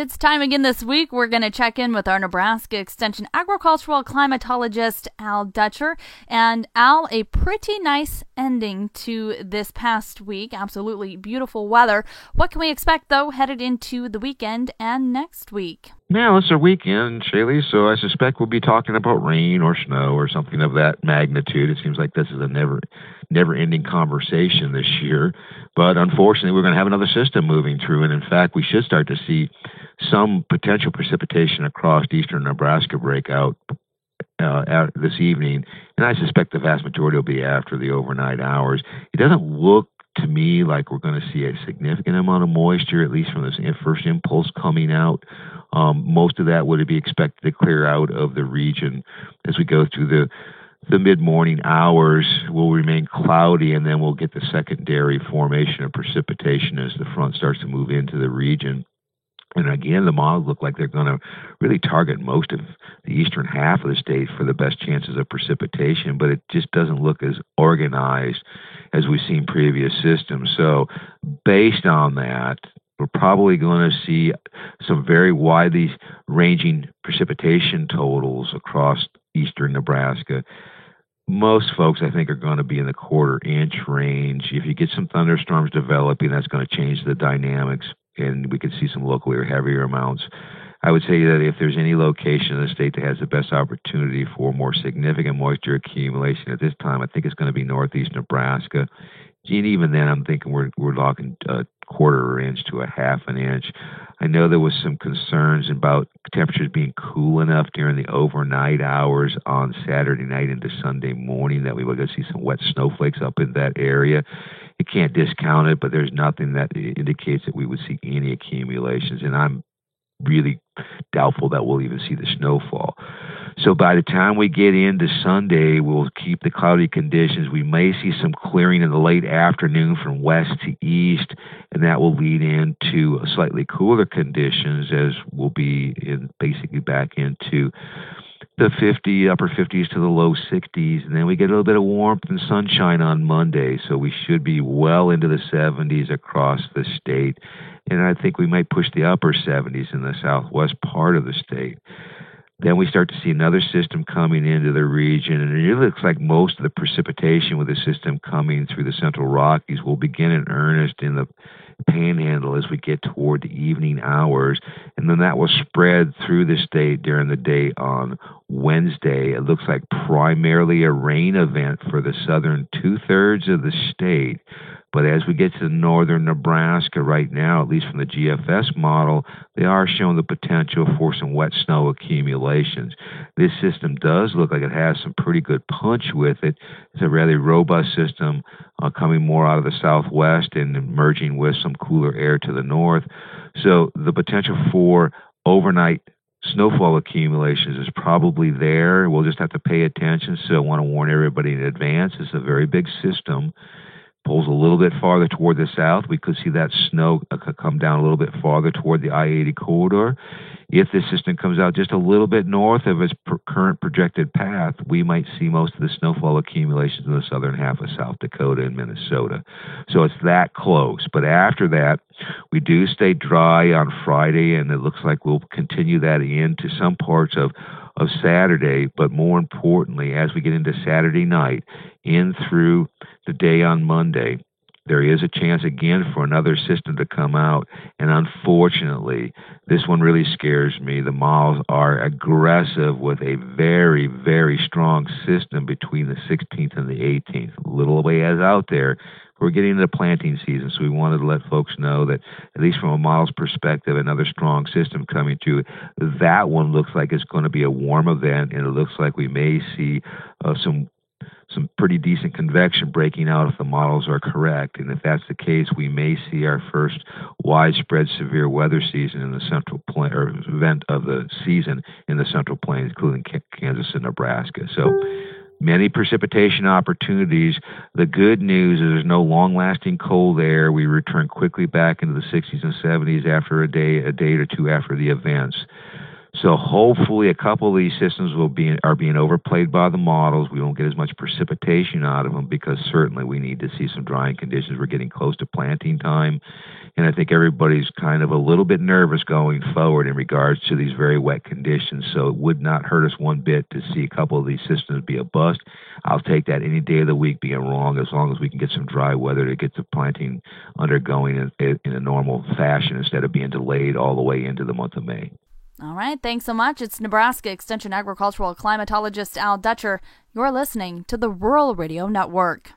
It's time again this week. We're going to check in with our Nebraska Extension agricultural climatologist, Al Dutcher. And Al, a pretty nice ending to this past week. Absolutely beautiful weather. What can we expect, though, headed into the weekend and next week? Now, it's a weekend, Shaylee, so I suspect we'll be talking about rain or snow or something of that magnitude. It seems like this is a never never ending conversation this year. But unfortunately, we're going to have another system moving through. And in fact, we should start to see some potential precipitation across eastern Nebraska break out uh, this evening, and I suspect the vast majority will be after the overnight hours. It doesn't look to me like we're going to see a significant amount of moisture, at least from this first impulse coming out. Um, most of that would be expected to clear out of the region as we go through the the mid morning hours will remain cloudy, and then we'll get the secondary formation of precipitation as the front starts to move into the region. And again, the models look like they're going to really target most of the eastern half of the state for the best chances of precipitation, but it just doesn't look as organized as we've seen previous systems. So, based on that, we're probably going to see some very widely ranging precipitation totals across eastern Nebraska. Most folks, I think, are going to be in the quarter inch range. If you get some thunderstorms developing, that's going to change the dynamics and we could see some locally or heavier amounts. I would say that if there's any location in the state that has the best opportunity for more significant moisture accumulation at this time, I think it's going to be northeast Nebraska. And even then, I'm thinking we're we're talking a uh, quarter inch to a half an inch. I know there was some concerns about temperatures being cool enough during the overnight hours on Saturday night into Sunday morning that we were going to see some wet snowflakes up in that area you can't discount it, but there's nothing that indicates that we would see any accumulations. And I'm really doubtful that we'll even see the snowfall. So by the time we get into Sunday, we'll keep the cloudy conditions. We may see some clearing in the late afternoon from west to east, and that will lead into slightly cooler conditions as we'll be in basically back into the 50, upper 50s to the low 60s, and then we get a little bit of warmth and sunshine on Monday, so we should be well into the 70s across the state, and I think we might push the upper 70s in the southwest part of the state. Then we start to see another system coming into the region, and it looks like most of the precipitation with the system coming through the central Rockies will begin in earnest in the panhandle as we get toward the evening hours, and then that will spread through the state during the day on Wednesday. It looks like primarily a rain event for the southern two thirds of the state. But as we get to northern Nebraska right now, at least from the GFS model, they are showing the potential for some wet snow accumulations. This system does look like it has some pretty good punch with it. It's a rather robust system uh, coming more out of the southwest and merging with some cooler air to the north. So the potential for overnight snowfall accumulations is probably there. We'll just have to pay attention. So I want to warn everybody in advance. It's a very big system pulls a little bit farther toward the south, we could see that snow uh, come down a little bit farther toward the I 80 corridor. If this system comes out just a little bit north of its per current projected path, we might see most of the snowfall accumulations in the southern half of South Dakota and Minnesota. So it's that close. But after that, we do stay dry on Friday, and it looks like we'll continue that into some parts of of Saturday, but more importantly, as we get into Saturday night, in through the day on Monday, there is a chance again for another system to come out. And unfortunately, this one really scares me. The Mols are aggressive with a very, very strong system between the 16th and the 18th. A little way as out there. We're getting into planting season, so we wanted to let folks know that, at least from a model's perspective, another strong system coming through. That one looks like it's going to be a warm event, and it looks like we may see uh, some some pretty decent convection breaking out if the models are correct. And if that's the case, we may see our first widespread severe weather season in the central plain or event of the season in the central plains, including Kansas and Nebraska. So many precipitation opportunities. The good news is there's no long lasting cold air. We return quickly back into the 60s and 70s after a day, a day or two after the events. So hopefully a couple of these systems will be are being overplayed by the models. We won't get as much precipitation out of them because certainly we need to see some drying conditions. We're getting close to planting time, and I think everybody's kind of a little bit nervous going forward in regards to these very wet conditions. So it would not hurt us one bit to see a couple of these systems be a bust. I'll take that any day of the week being wrong as long as we can get some dry weather to get the planting undergoing in, in a normal fashion instead of being delayed all the way into the month of May. All right, thanks so much. It's Nebraska Extension agricultural climatologist Al Dutcher. You're listening to the Rural Radio Network.